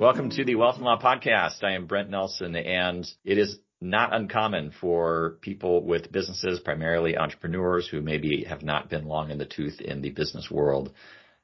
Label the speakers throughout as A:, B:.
A: Welcome to the Wealth and Law Podcast. I am Brent Nelson, and it is not uncommon for people with businesses, primarily entrepreneurs who maybe have not been long in the tooth in the business world,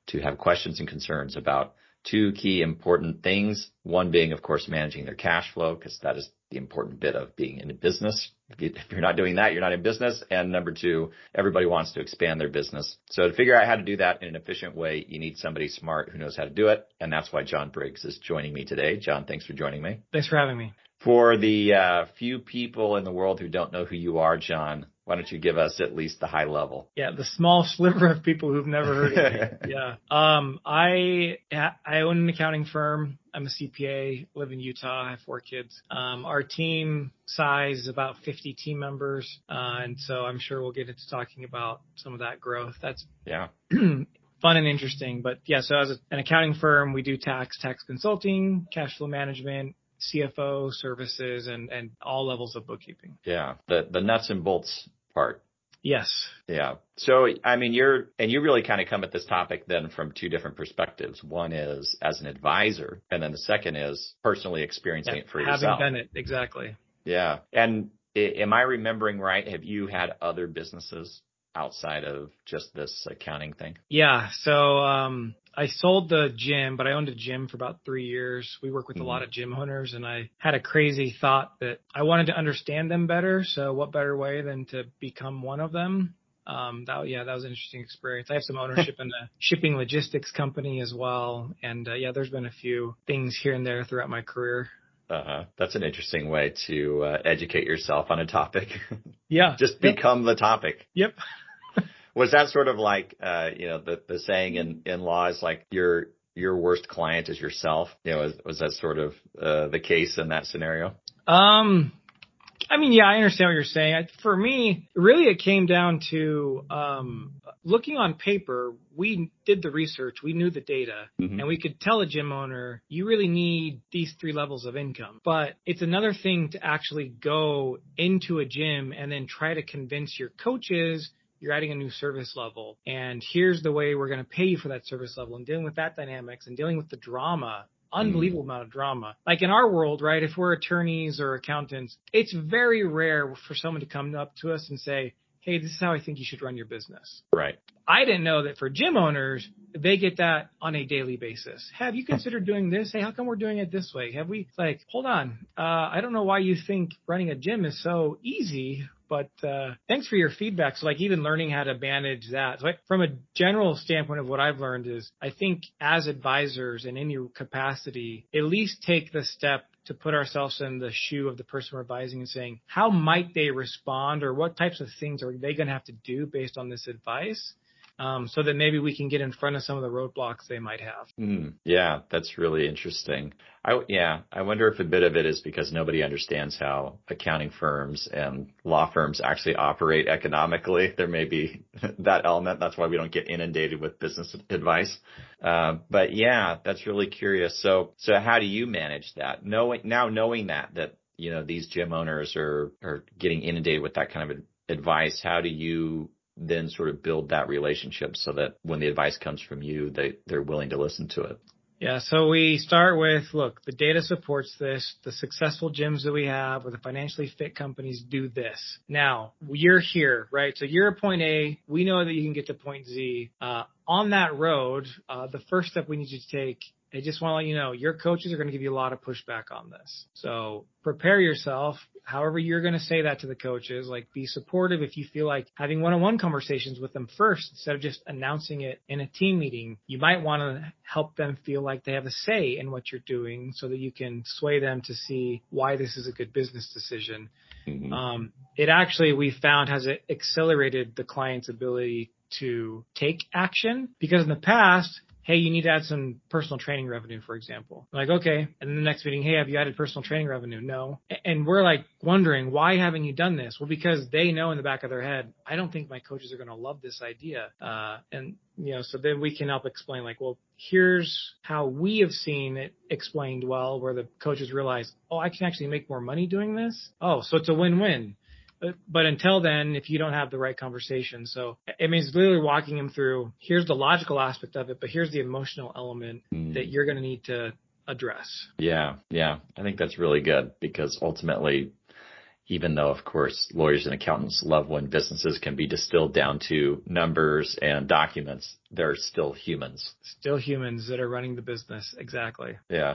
A: to have questions and concerns about two key important things. One being, of course, managing their cash flow, because that is the important bit of being in a business. If you're not doing that, you're not in business. And number two, everybody wants to expand their business. So to figure out how to do that in an efficient way, you need somebody smart who knows how to do it. And that's why John Briggs is joining me today. John, thanks for joining me.
B: Thanks for having me.
A: For the uh, few people in the world who don't know who you are, John, why don't you give us at least the high level?
B: Yeah, the small sliver of people who've never heard of it. yeah. Um, I I own an accounting firm. I'm a CPA, live in Utah, I have four kids. Um, our team size is about 50 team members. Uh, and so I'm sure we'll get into talking about some of that growth. That's
A: yeah.
B: fun and interesting. But yeah, so as a, an accounting firm, we do tax, tax consulting, cash flow management, CFO services and, and all levels of bookkeeping.
A: Yeah. The, the nuts and bolts part.
B: Yes.
A: Yeah. So, I mean, you're, and you really kind of come at this topic then from two different perspectives. One is as an advisor, and then the second is personally experiencing yeah, it for
B: having
A: yourself.
B: Having done it, exactly.
A: Yeah. And am I remembering right? Have you had other businesses outside of just this accounting thing?
B: Yeah. So, um, I sold the gym, but I owned a gym for about three years. We work with mm-hmm. a lot of gym owners and I had a crazy thought that I wanted to understand them better. So what better way than to become one of them? Um, that, yeah, that was an interesting experience. I have some ownership in a shipping logistics company as well. And, uh, yeah, there's been a few things here and there throughout my career.
A: Uh-huh. That's an interesting way to uh, educate yourself on a topic.
B: Yeah.
A: Just become yep. the topic.
B: Yep
A: was that sort of like uh, you know the the saying in in law is like your your worst client is yourself? You know, was, was that sort of uh, the case in that scenario?
B: Um, I mean, yeah, I understand what you're saying. For me, really, it came down to um, looking on paper. We did the research, we knew the data, mm-hmm. and we could tell a gym owner, you really need these three levels of income. But it's another thing to actually go into a gym and then try to convince your coaches you're adding a new service level and here's the way we're going to pay you for that service level and dealing with that dynamics and dealing with the drama unbelievable amount of drama. Like in our world, right? If we're attorneys or accountants, it's very rare for someone to come up to us and say, Hey, this is how I think you should run your business.
A: Right.
B: I didn't know that for gym owners, they get that on a daily basis. Have you considered doing this? Hey, how come we're doing it this way? Have we like, hold on. Uh, I don't know why you think running a gym is so easy but uh, thanks for your feedback. So like even learning how to manage that. So like, from a general standpoint of what I've learned is I think as advisors in any capacity, at least take the step to put ourselves in the shoe of the person we're advising and saying, how might they respond or what types of things are they going to have to do based on this advice? Um, so that maybe we can get in front of some of the roadblocks they might have.
A: Mm, yeah, that's really interesting. I, yeah, I wonder if a bit of it is because nobody understands how accounting firms and law firms actually operate economically. There may be that element. That's why we don't get inundated with business advice. Uh, but yeah, that's really curious. So, so how do you manage that? Knowing now, knowing that that you know these gym owners are are getting inundated with that kind of advice. How do you then sort of build that relationship so that when the advice comes from you, they, they're willing to listen to it?
B: Yeah, so we start with look, the data supports this. The successful gyms that we have or the financially fit companies do this. Now, you're here, right? So you're at point A. We know that you can get to point Z. Uh, on that road, uh, the first step we need you to take I just want to let you know your coaches are going to give you a lot of pushback on this. So prepare yourself. However, you're going to say that to the coaches, like be supportive if you feel like having one-on-one conversations with them first instead of just announcing it in a team meeting. You might want to help them feel like they have a say in what you're doing so that you can sway them to see why this is a good business decision. Mm-hmm. Um, it actually, we found has accelerated the client's ability to take action because in the past, hey, you need to add some personal training revenue, for example. Like, okay. And then the next meeting, hey, have you added personal training revenue? No. And we're like wondering, why haven't you done this? Well, because they know in the back of their head, I don't think my coaches are going to love this idea. Uh, and you know, so then we can help explain like, well, here's how we have seen it explained well, where the coaches realize, oh, I can actually make more money doing this. Oh, so it's a win-win. But, until then, if you don't have the right conversation, so it means literally walking them through, here's the logical aspect of it, but here's the emotional element mm. that you're going to need to address.
A: Yeah. Yeah. I think that's really good because ultimately even though, of course, lawyers and accountants love when businesses can be distilled down to numbers and documents, they're still humans.
B: Still humans that are running the business. Exactly.
A: Yeah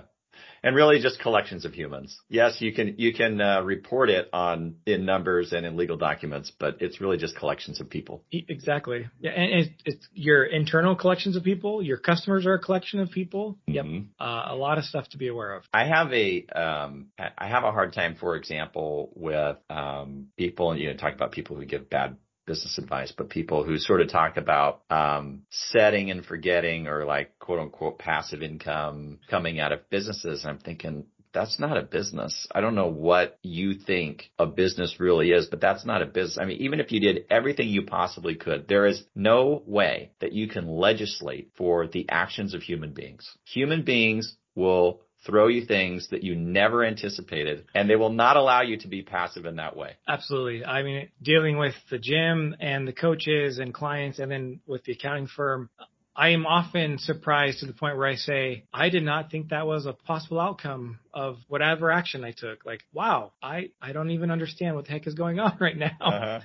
A: and really just collections of humans. Yes, you can you can uh, report it on in numbers and in legal documents, but it's really just collections of people.
B: Exactly. Yeah, and it's, it's your internal collections of people. Your customers are a collection of people. Mm-hmm. Yep. Uh, a lot of stuff to be aware of.
A: I have a um, I have a hard time, for example, with um, people. You know, talk about people who give bad business advice, but people who sort of talk about um, setting and forgetting or like quote unquote passive income coming out of businesses. I'm thinking, that's not a business. I don't know what you think a business really is, but that's not a business. I mean, even if you did everything you possibly could, there is no way that you can legislate for the actions of human beings. Human beings will throw you things that you never anticipated, and they will not allow you to be passive in that way.
B: Absolutely. I mean, dealing with the gym and the coaches and clients, and then with the accounting firm, I am often surprised to the point where I say, I did not think that was a possible outcome of whatever action I took. Like, wow, I, I don't even understand what the heck is going on right now. Uh-huh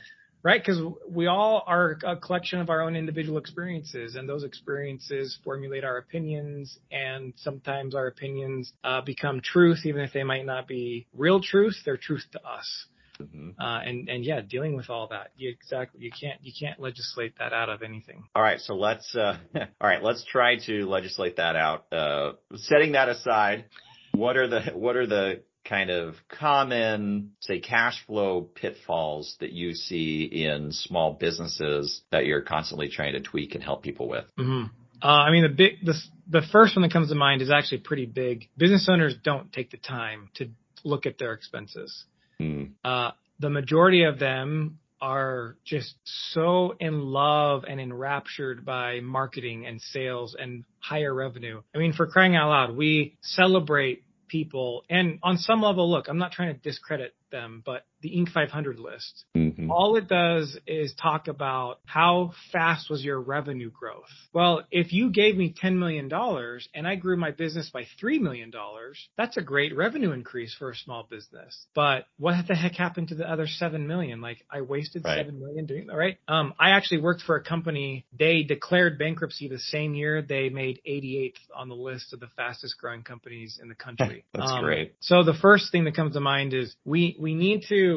B: right? Because we all are a collection of our own individual experiences, and those experiences formulate our opinions, and sometimes our opinions uh, become truth, even if they might not be real truth. They're truth to us. Mm-hmm. Uh, and and yeah, dealing with all that, you exactly you can't you can't legislate that out of anything.
A: All right, so let's uh, all right, let's try to legislate that out. Uh, setting that aside, what are the what are the kind of common, say, cash flow pitfalls that you see in small businesses that you're constantly trying to tweak and help people with?
B: Mm-hmm. Uh, I mean, the big, the, the first one that comes to mind is actually pretty big. Business owners don't take the time to look at their expenses. Mm. Uh, the majority of them are just so in love and enraptured by marketing and sales and higher revenue. I mean, for crying out loud, we celebrate people. And on some level, look, I'm not trying to discredit them, but the Inc. 500 list, mm-hmm. all it does is talk about how fast was your revenue growth. Well, if you gave me $10 million and I grew my business by $3 million, that's a great revenue increase for a small business. But what the heck happened to the other 7 million? Like I wasted right. 7 million doing that, right? Um, I actually worked for a company. They declared bankruptcy the same year they made 88th on the list of the fastest growing companies in the country.
A: that's um, great.
B: So the first thing that comes to mind is we, we need to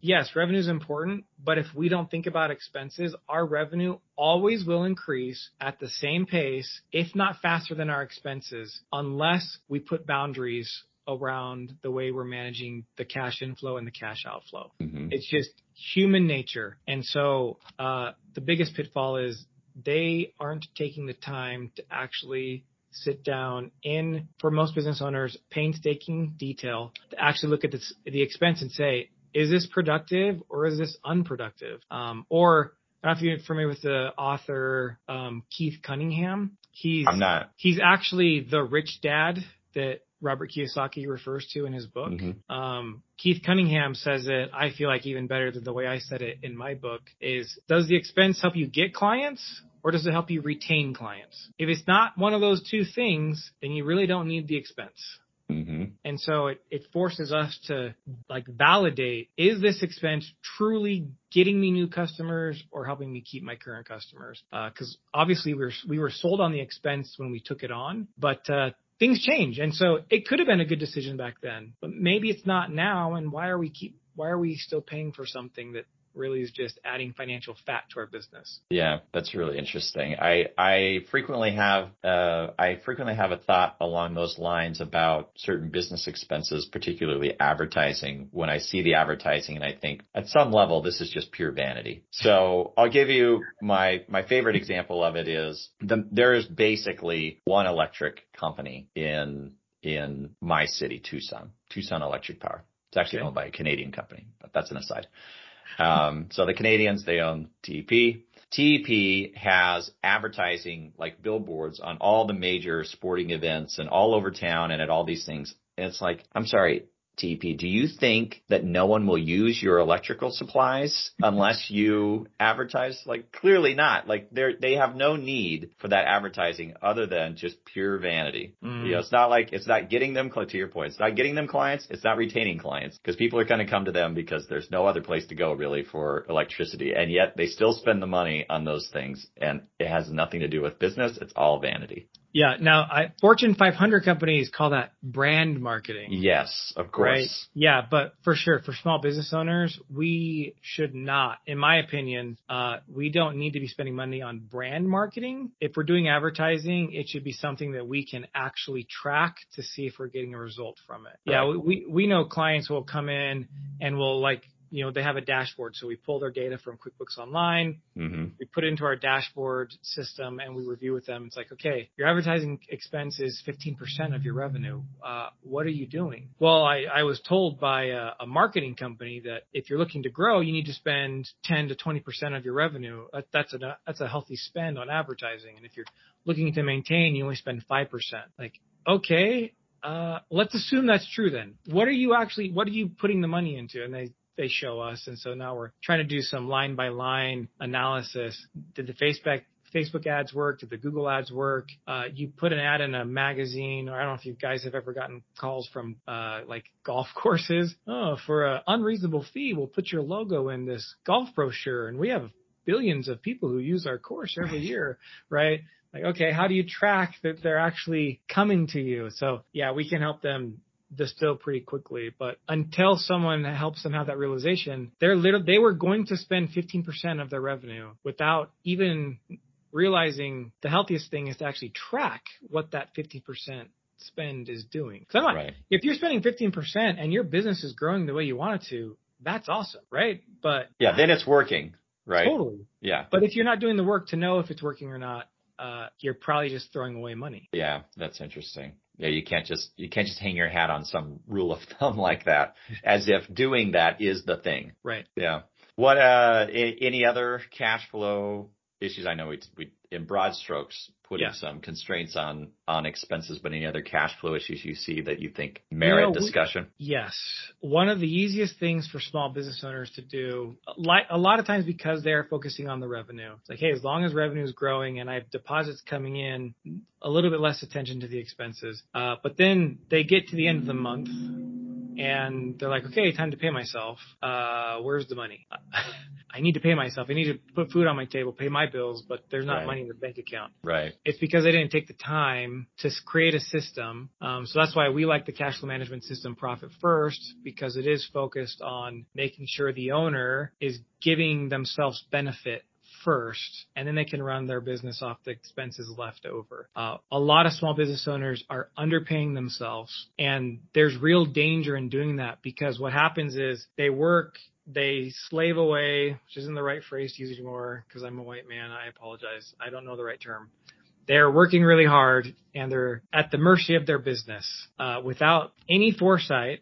B: yes, revenue is important, but if we don't think about expenses, our revenue always will increase at the same pace, if not faster than our expenses, unless we put boundaries around the way we're managing the cash inflow and the cash outflow. Mm-hmm. It's just human nature. And so uh, the biggest pitfall is they aren't taking the time to actually sit down in, for most business owners, painstaking detail to actually look at this, the expense and say, is this productive or is this unproductive? Um, or I don't know if you're familiar with the author um, Keith Cunningham. He's
A: I'm not.
B: He's actually the rich dad that Robert Kiyosaki refers to in his book. Mm-hmm. Um, Keith Cunningham says it, I feel like even better than the way I said it in my book is, does the expense help you get clients or does it help you retain clients? If it's not one of those two things, then you really don't need the expense. Mm-hmm. And so it, it forces us to like validate, is this expense truly getting me new customers or helping me keep my current customers? Uh, cause obviously we were, we were sold on the expense when we took it on, but, uh, things change. And so it could have been a good decision back then, but maybe it's not now. And why are we keep, why are we still paying for something that really is just adding financial fat to our business.
A: Yeah, that's really interesting. I I frequently have uh, I frequently have a thought along those lines about certain business expenses, particularly advertising. When I see the advertising, and I think at some level this is just pure vanity. So I'll give you my my favorite example of it is the, there is basically one electric company in in my city, Tucson, Tucson Electric Power. It's actually okay. owned by a Canadian company, but that's an aside. Um, so the Canadians, they own TEP. TEP has advertising like billboards on all the major sporting events and all over town and at all these things. And it's like, I'm sorry, TP, do you think that no one will use your electrical supplies unless you advertise? Like clearly not. Like they they have no need for that advertising other than just pure vanity. Mm. You know, it's not like it's not getting them to your point. It's not getting them clients. It's not retaining clients because people are going to come to them because there's no other place to go really for electricity, and yet they still spend the money on those things, and it has nothing to do with business. It's all vanity.
B: Yeah. Now, I, Fortune 500 companies call that brand marketing.
A: Yes, of course. Right.
B: Yeah, but for sure, for small business owners, we should not, in my opinion, uh, we don't need to be spending money on brand marketing. If we're doing advertising, it should be something that we can actually track to see if we're getting a result from it. Right. Yeah, we we know clients will come in and will like you know, they have a dashboard. So we pull their data from QuickBooks Online, mm-hmm. we put it into our dashboard system, and we review with them. It's like, okay, your advertising expense is 15% of your revenue. Uh, what are you doing? Well, I, I was told by a, a, marketing company that if you're looking to grow, you need to spend 10 to 20% of your revenue. That, that's a that's a healthy spend on advertising. And if you're looking to maintain, you only spend 5%. Like, okay, uh, let's assume that's true then. What are you actually, what are you putting the money into? And they they show us. And so now we're trying to do some line by line analysis. Did the Facebook Facebook ads work? Did the Google ads work? Uh, you put an ad in a magazine, or I don't know if you guys have ever gotten calls from uh, like golf courses. Oh, for an unreasonable fee, we'll put your logo in this golf brochure, and we have billions of people who use our course every year, right? Like, okay, how do you track that they're actually coming to you? So yeah, we can help them distill pretty quickly. But until someone helps them have that realization, they're literally, they were going to spend 15% of their revenue without even realizing the healthiest thing is to actually track what that 50% spend is doing. So like, right. if you're spending 15% and your business is growing the way you want it to, that's awesome, right? But
A: yeah, then it's working, right?
B: Totally.
A: Yeah.
B: But if you're not doing the work to know if it's working or not, uh, you're probably just throwing away money.
A: Yeah, that's interesting. Yeah, you can't just you can't just hang your hat on some rule of thumb like that, as if doing that is the thing.
B: Right.
A: Yeah. What uh any other cash flow issues? I know we, we in broad strokes putting yeah. some constraints on on expenses, but any other cash flow issues you see that you think merit you know, discussion?
B: We, yes, one of the easiest things for small business owners to do, like a lot of times because they're focusing on the revenue. It's like, hey, as long as revenue is growing and I have deposits coming in, a little bit less attention to the expenses. Uh, but then they get to the end of the month and they're like, okay, time to pay myself. Uh, where's the money? I need to pay myself. I need to put food on my table, pay my bills, but there's not right. money in the bank account.
A: Right.
B: It's because they didn't take the time to create a system. Um, so that's why we like the cash flow management system profit first because it is focused on making sure the owner is giving themselves benefit first, and then they can run their business off the expenses left over. Uh, a lot of small business owners are underpaying themselves, and there's real danger in doing that because what happens is they work they slave away, which isn't the right phrase to use anymore because I'm a white man. I apologize. I don't know the right term. They're working really hard and they're at the mercy of their business uh, without any foresight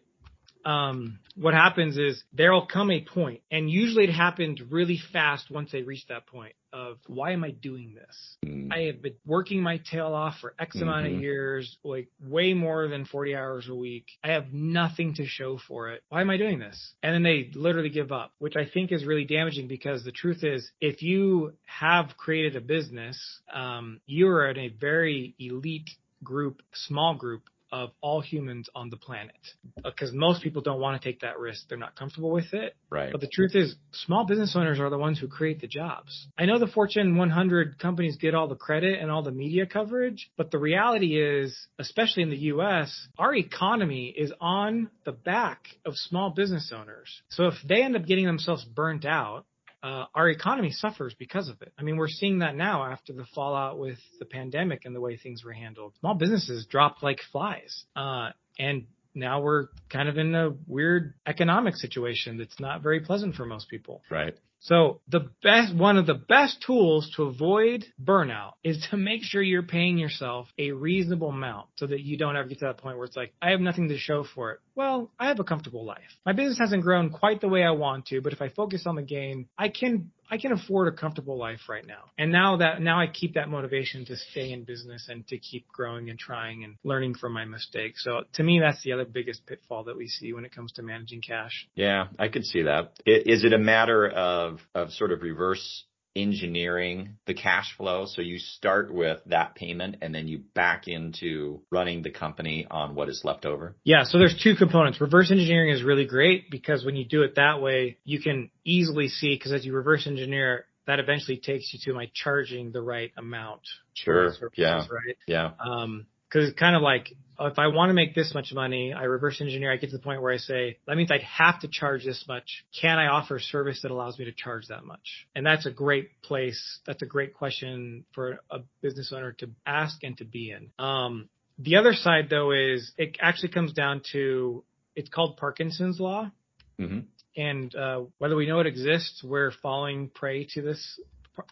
B: um, what happens is there'll come a point, and usually it happens really fast once they reach that point of why am I doing this? Mm. I have been working my tail off for X amount mm-hmm. of years, like way more than 40 hours a week. I have nothing to show for it. Why am I doing this? And then they literally give up, which I think is really damaging because the truth is, if you have created a business, um, you are in a very elite group, small group of all humans on the planet uh, because most people don't want to take that risk. They're not comfortable with it.
A: Right.
B: But the truth is, small business owners are the ones who create the jobs. I know the Fortune 100 companies get all the credit and all the media coverage, but the reality is, especially in the US, our economy is on the back of small business owners. So if they end up getting themselves burnt out, uh, our economy suffers because of it. I mean, we're seeing that now after the fallout with the pandemic and the way things were handled. Small businesses dropped like flies. Uh, and now we're kind of in a weird economic situation that's not very pleasant for most people.
A: Right.
B: So the best, one of the best tools to avoid burnout is to make sure you're paying yourself a reasonable amount so that you don't ever get to that point where it's like, I have nothing to show for it. Well, I have a comfortable life. My business hasn't grown quite the way I want to, but if I focus on the gain, I can I can afford a comfortable life right now. And now that now I keep that motivation to stay in business and to keep growing and trying and learning from my mistakes. So to me, that's the other biggest pitfall that we see when it comes to managing cash.
A: Yeah, I could see that. Is it a matter of of sort of reverse engineering the cash flow. So you start with that payment and then you back into running the company on what is left over.
B: Yeah. So there's two components. Reverse engineering is really great because when you do it that way, you can easily see because as you reverse engineer, that eventually takes you to my charging the right amount.
A: Sure. Yeah.
B: Right.
A: Yeah.
B: Um, cause it's kind of like if I want to make this much money, I reverse engineer. I get to the point where I say, that means I'd have to charge this much. Can I offer a service that allows me to charge that much? And that's a great place. That's a great question for a business owner to ask and to be in. Um, the other side though is it actually comes down to, it's called Parkinson's law. Mm-hmm. And uh, whether we know it exists, we're falling prey to this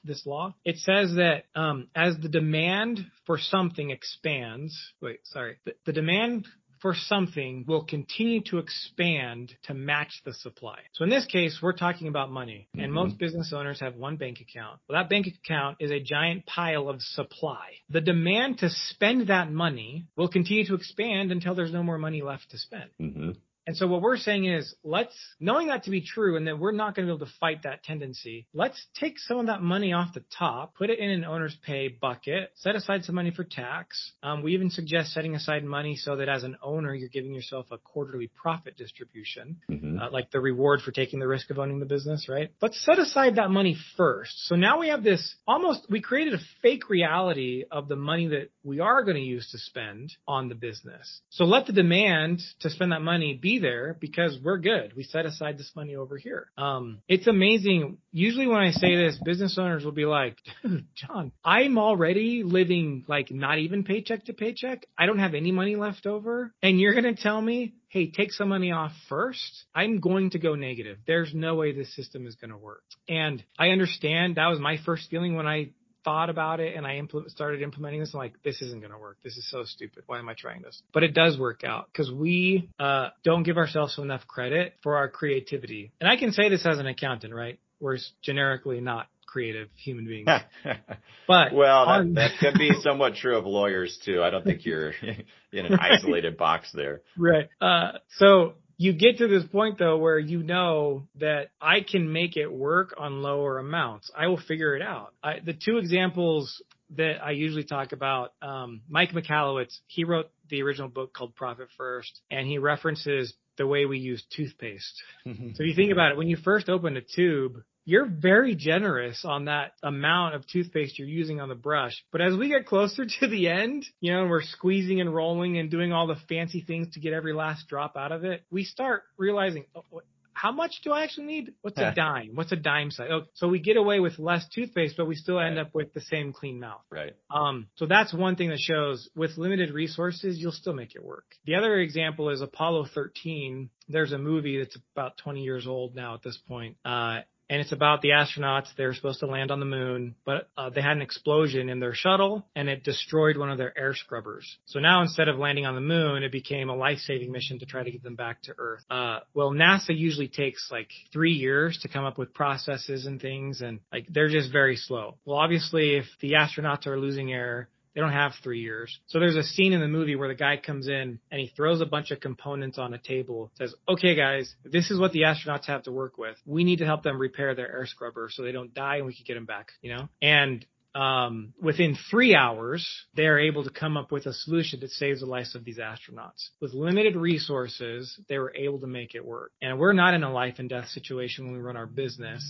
B: this law. It says that um, as the demand for something expands, wait, sorry, the, the demand for something will continue to expand to match the supply. So in this case, we're talking about money and mm-hmm. most business owners have one bank account. Well, that bank account is a giant pile of supply. The demand to spend that money will continue to expand until there's no more money left to spend. Mm-hmm. And so what we're saying is let's, knowing that to be true and that we're not going to be able to fight that tendency, let's take some of that money off the top, put it in an owner's pay bucket, set aside some money for tax. Um, we even suggest setting aside money so that as an owner, you're giving yourself a quarterly profit distribution, mm-hmm. uh, like the reward for taking the risk of owning the business, right? Let's set aside that money first. So now we have this almost, we created a fake reality of the money that we are going to use to spend on the business. So let the demand to spend that money be there because we're good. We set aside this money over here. Um, it's amazing. Usually when I say this, business owners will be like, dude, John, I'm already living like not even paycheck to paycheck. I don't have any money left over. And you're going to tell me, hey, take some money off first, I'm going to go negative. There's no way this system is going to work. And I understand that was my first feeling when I thought about it and I implement, started implementing this, I'm like, this isn't going to work. This is so stupid. Why am I trying this? But it does work out because we uh, don't give ourselves enough credit for our creativity. And I can say this as an accountant, right? We're generically not creative human beings. but
A: well, that, on... that could be somewhat true of lawyers too. I don't think you're in an isolated box there.
B: Right. Uh, so you get to this point though where you know that I can make it work on lower amounts. I will figure it out. I, the two examples that I usually talk about, um, Mike Michalowicz, he wrote the original book called Profit First, and he references the way we use toothpaste. So if you think about it, when you first open a tube, you're very generous on that amount of toothpaste you're using on the brush. But as we get closer to the end, you know, we're squeezing and rolling and doing all the fancy things to get every last drop out of it, we start realizing, oh, how much do I actually need? What's a dime? What's a dime size? Oh, so we get away with less toothpaste, but we still end right. up with the same clean mouth.
A: Right.
B: Um, so that's one thing that shows with limited resources, you'll still make it work. The other example is Apollo 13. There's a movie that's about 20 years old now at this point. Uh, and it's about the astronauts. They're supposed to land on the moon, but uh, they had an explosion in their shuttle and it destroyed one of their air scrubbers. So now instead of landing on the moon, it became a life-saving mission to try to get them back to Earth. Uh, well, NASA usually takes like three years to come up with processes and things, and like they're just very slow. Well, obviously, if the astronauts are losing air, they don't have three years. So there's a scene in the movie where the guy comes in and he throws a bunch of components on a table, says, okay guys, this is what the astronauts have to work with. We need to help them repair their air scrubber so they don't die and we can get them back, you know? And um, within three hours, they are able to come up with a solution that saves the lives of these astronauts. With limited resources, they were able to make it work. And we're not in a life and death situation when we run our business.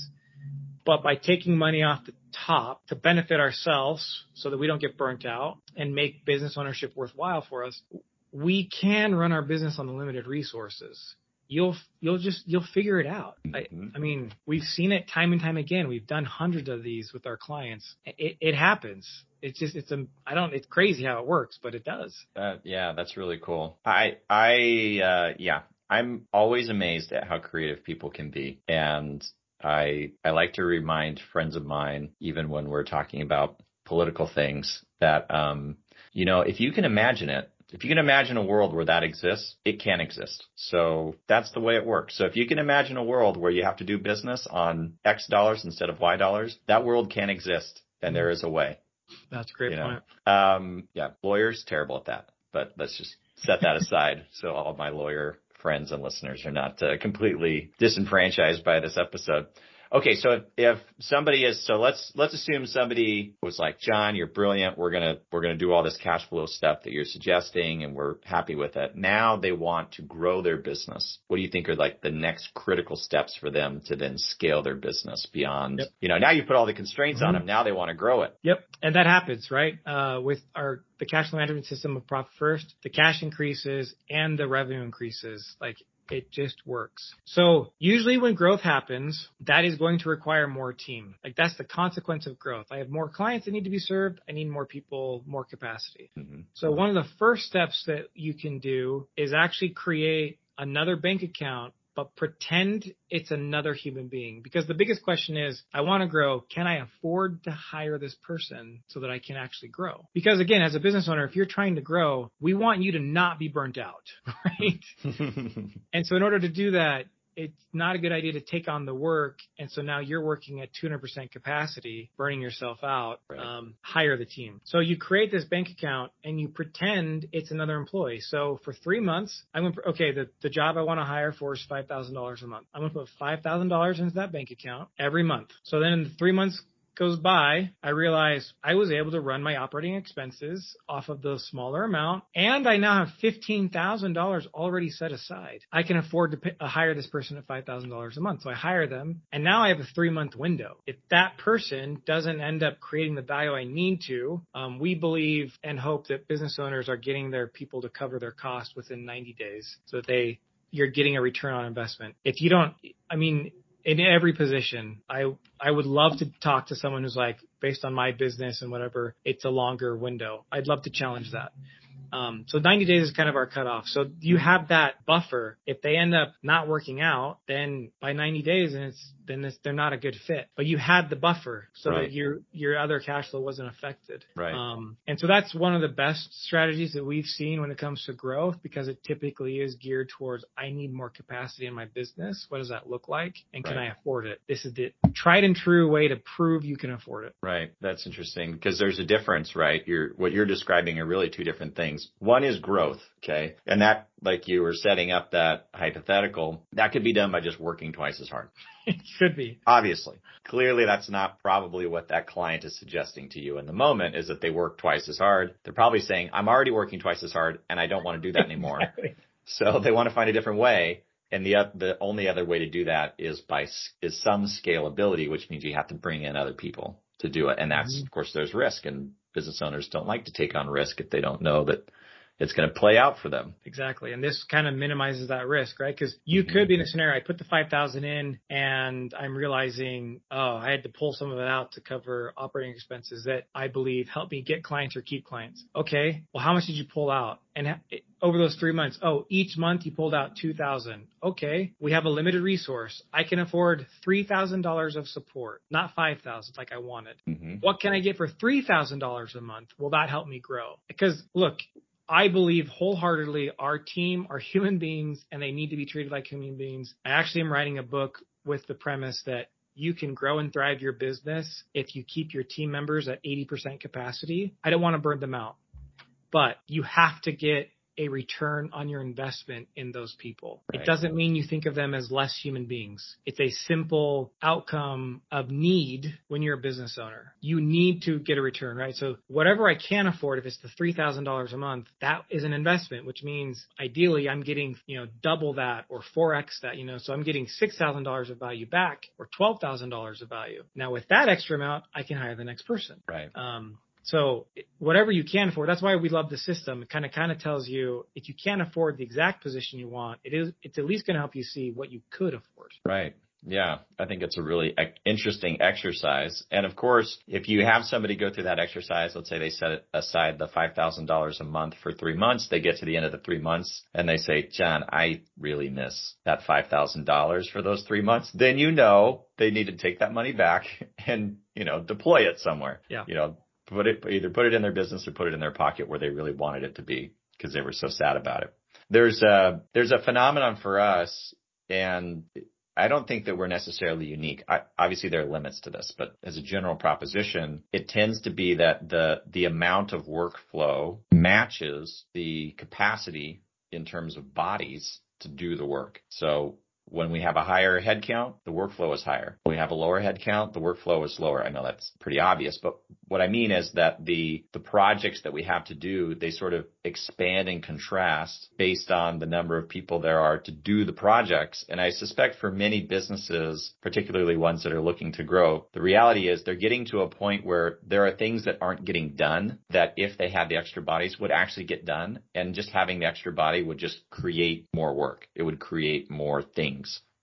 B: But by taking money off the top to benefit ourselves so that we don't get burnt out and make business ownership worthwhile for us, we can run our business on the limited resources you'll you'll just you'll figure it out. Mm-hmm. I, I, mean, we've seen it time and time again. We've done hundreds of these with our clients. It, it happens. It's just it's a I don't it's crazy how it works, but it does.
A: Uh, yeah, that's really cool. I I uh, yeah, I'm always amazed at how creative people can be, and I I like to remind friends of mine, even when we're talking about political things, that um, you know, if you can imagine it, if you can imagine a world where that exists, it can exist. So that's the way it works. So if you can imagine a world where you have to do business on X dollars instead of Y dollars, that world can exist and there is a way.
B: That's a great
A: you
B: point.
A: Um, yeah, lawyers terrible at that, but let's just set that aside. So all of my lawyer friends and listeners are not uh, completely disenfranchised by this episode. Okay, so if, if somebody is so let's let's assume somebody was like, John, you're brilliant. We're gonna we're gonna do all this cash flow stuff that you're suggesting, and we're happy with it. Now they want to grow their business. What do you think are like the next critical steps for them to then scale their business beyond? Yep. You know, now you put all the constraints mm-hmm. on them. Now they want to grow it.
B: Yep, and that happens, right? Uh, with our the cash flow management system of Profit First, the cash increases and the revenue increases. Like it just works. So usually when growth happens, that is going to require more team. Like that's the consequence of growth. I have more clients that need to be served. I need more people, more capacity. Mm-hmm. So one of the first steps that you can do is actually create another bank account but pretend it's another human being. Because the biggest question is, I want to grow. Can I afford to hire this person so that I can actually grow? Because again, as a business owner, if you're trying to grow, we want you to not be burnt out, right? and so in order to do that, it's not a good idea to take on the work. And so now you're working at 200% capacity, burning yourself out, right. um, hire the team. So you create this bank account and you pretend it's another employee. So for three months, I'm going to, okay, the, the job I want to hire for is $5,000 a month. I'm going to put $5,000 into that bank account every month. So then in the three months goes by, I realize I was able to run my operating expenses off of the smaller amount, and I now have $15,000 already set aside. I can afford to pay, uh, hire this person at $5,000 a month. So I hire them, and now I have a three month window. If that person doesn't end up creating the value I need to, um, we believe and hope that business owners are getting their people to cover their cost within 90 days so that they you're getting a return on investment. If you don't, I mean, in every position, I I would love to talk to someone who's like, based on my business and whatever, it's a longer window. I'd love to challenge that. Um, so 90 days is kind of our cutoff. So you have that buffer. If they end up not working out, then by 90 days, and it's then they're not a good fit. But you had the buffer so right. that your your other cash flow wasn't affected.
A: Right. Um,
B: and so that's one of the best strategies that we've seen when it comes to growth because it typically is geared towards I need more capacity in my business. What does that look like, and can right. I afford it? This is the tried and true way to prove you can afford it.
A: Right. That's interesting because there's a difference, right? You're what you're describing are really two different things. One is growth. Okay. And that, like you were setting up that hypothetical, that could be done by just working twice as hard.
B: should be.
A: Obviously. Clearly that's not probably what that client is suggesting to you in the moment is that they work twice as hard. They're probably saying, I'm already working twice as hard and I don't want to do that anymore. exactly. So they want to find a different way. And the the only other way to do that is by is some scalability, which means you have to bring in other people to do it. And that's mm-hmm. of course there's risk and business owners don't like to take on risk if they don't know that it's going to play out for them.
B: Exactly. And this kind of minimizes that risk, right? Because you mm-hmm. could be in a scenario, I put the 5,000 in and I'm realizing, oh, I had to pull some of it out to cover operating expenses that I believe help me get clients or keep clients. Okay. Well, how much did you pull out? And over those three months, oh, each month you pulled out 2000. Okay. We have a limited resource. I can afford $3,000 of support, not 5,000 like I wanted. Mm-hmm. What can I get for $3,000 a month? Will that help me grow? Because look, I believe wholeheartedly our team are human beings and they need to be treated like human beings. I actually am writing a book with the premise that you can grow and thrive your business if you keep your team members at 80% capacity. I don't want to burn them out, but you have to get a return on your investment in those people.
A: Right.
B: It doesn't mean you think of them as less human beings. It's a simple outcome of need when you're a business owner. You need to get a return, right? So whatever I can afford, if it's the $3,000 a month, that is an investment, which means ideally I'm getting, you know, double that or 4x that, you know, so I'm getting $6,000 of value back or $12,000 of value. Now with that extra amount, I can hire the next person.
A: Right.
B: Um, so whatever you can afford, that's why we love the system. It kind of kind of tells you if you can't afford the exact position you want, it is it's at least going to help you see what you could afford.
A: Right. Yeah, I think it's a really interesting exercise. And of course, if you have somebody go through that exercise, let's say they set aside the $5,000 a month for three months, they get to the end of the three months and they say, John, I really miss that $5,000 for those three months. Then you know they need to take that money back and, you know, deploy it somewhere.
B: Yeah.
A: You know, put it, either put it in their business or put it in their pocket where they really wanted it to be because they were so sad about it. There's a, there's a phenomenon for us and I don't think that we're necessarily unique. I, obviously, there are limits to this, but as a general proposition, it tends to be that the the amount of workflow matches the capacity in terms of bodies to do the work. So when we have a higher head count, the workflow is higher. When we have a lower head count, the workflow is lower. I know that's pretty obvious, but what I mean is that the the projects that we have to do, they sort of expand and contrast based on the number of people there are to do the projects. And I suspect for many businesses, particularly ones that are looking to grow, the reality is they're getting to a point where there are things that aren't getting done that if they had the extra bodies would actually get done. And just having the extra body would just create more work. It would create more things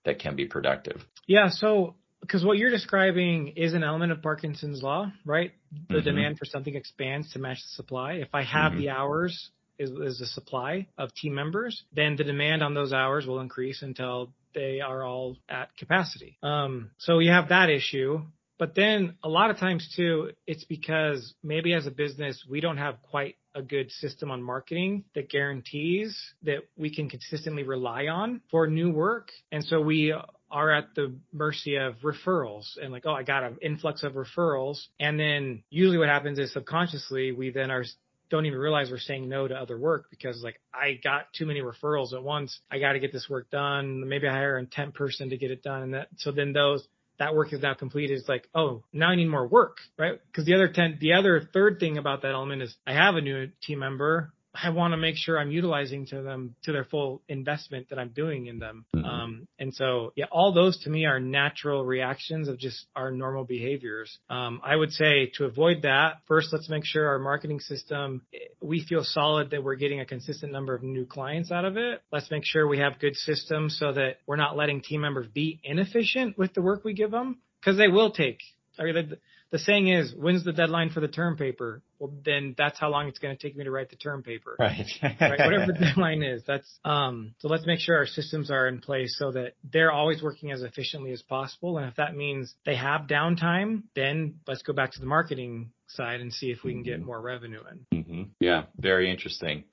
A: that can be productive.
B: Yeah. So because what you're describing is an element of Parkinson's law, right? The
A: Mhm.
B: demand for something expands to match the supply. If I have
A: Mhm.
B: the hours is, is the supply of team members, then the demand on those hours will increase until they are all at capacity. Um, so you have that issue. But then a lot of times too, it's because maybe as a business, we don't have quite a good system on marketing that guarantees that we can consistently rely on for new work. And so we are at the mercy of referrals and like, oh, I got an influx of referrals. And then usually what happens is subconsciously we then are don't even realize we're saying no to other work because like I got too many referrals at once. I got to get this work done. Maybe I hire a temp person to get it done. And that, so then those, that work is now completed. It's like, oh, now I need more work, right? Because the other 10, the other third thing about that element is I have a new team member. I want to make sure I'm utilizing to them to their full investment that I'm doing in them.
A: Mhm.
B: Um, and so, yeah, all those to me are natural reactions of just our normal behaviors. Um, I would say to avoid that, first, let's make sure our marketing system, we feel solid that we're getting a consistent number of new clients out of it. Let's make sure we have good systems so that we're not letting team members be inefficient with the work we give them because they will take. I mean, the, saying is, when's the deadline for the term paper? Well, then that's how long it's going to take me to write the term paper.
A: Right.
B: right? Whatever the deadline is. That's um so let's make sure our systems are in place so that they're always working as efficiently as possible. And if that means they have downtime, then let's go back to the marketing side and see if we can get more revenue in.
A: hmm Yeah, very interesting.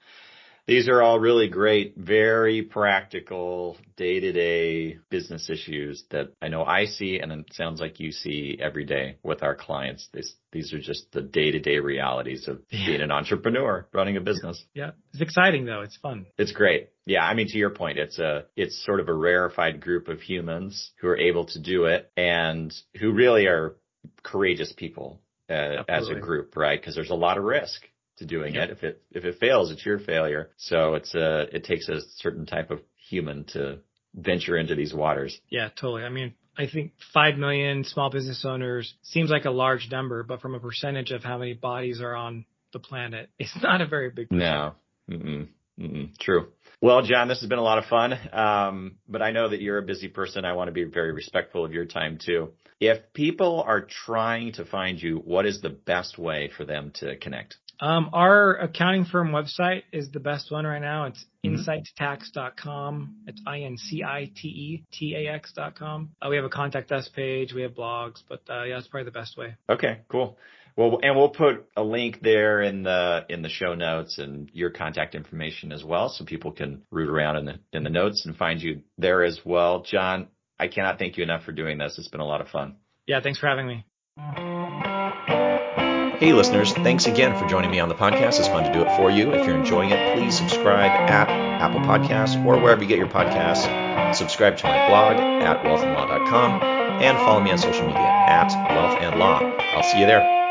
A: These are all really great, very practical, day to day business issues that I know I see and it sounds like you see every day with our clients. This, these are just the day to day realities of
B: Yeah.
A: being an entrepreneur, running a business.
B: Yeah. It's exciting though. It's fun.
A: It's great. Yeah. I mean, to your point, it's a, it's sort of a rarefied group of humans who are able to do it and who really are courageous people uh, as a group, right? Because there's a lot of risk to doing
B: Yep.
A: it. If it if it fails, it's your failure. So it's a it takes a certain type of human to venture into these waters.
B: Yeah, totally. I mean, I think 5 million small business owners seems like a large number, but from a percentage of how many bodies are on the planet, it's not a very big
A: No. Mm-mm. Mm-mm. True. Well, John, this has been a lot of fun. Um, but I know that you're a busy person. I want to be very respectful of your time too. If people are trying to find you, what is the best way for them to connect?
B: Um, our accounting firm website is the best one right now. It's
A: Mhm.
B: incitetax.com. It's I-N-C-I-T-E-T-A-X dot com. Uh, we have a contact us page. We have blogs, but uh, yeah, that's probably the best way.
A: Okay, cool. Well, and we'll put a link there in the in the show notes and your contact information as well, so people can root around in the in the notes and find you there as well. John, I cannot thank you enough for doing this. It's been a lot of fun.
B: Yeah, thanks for having me.
C: Hey, listeners, thanks again for joining me on the podcast. It's fun to do it for you. If you're enjoying it, please
A: subscribe at Apple Podcasts or wherever you get your podcasts. Subscribe to my blog at wealthandlaw.com and follow me on social media at wealth and law. I'll see you there.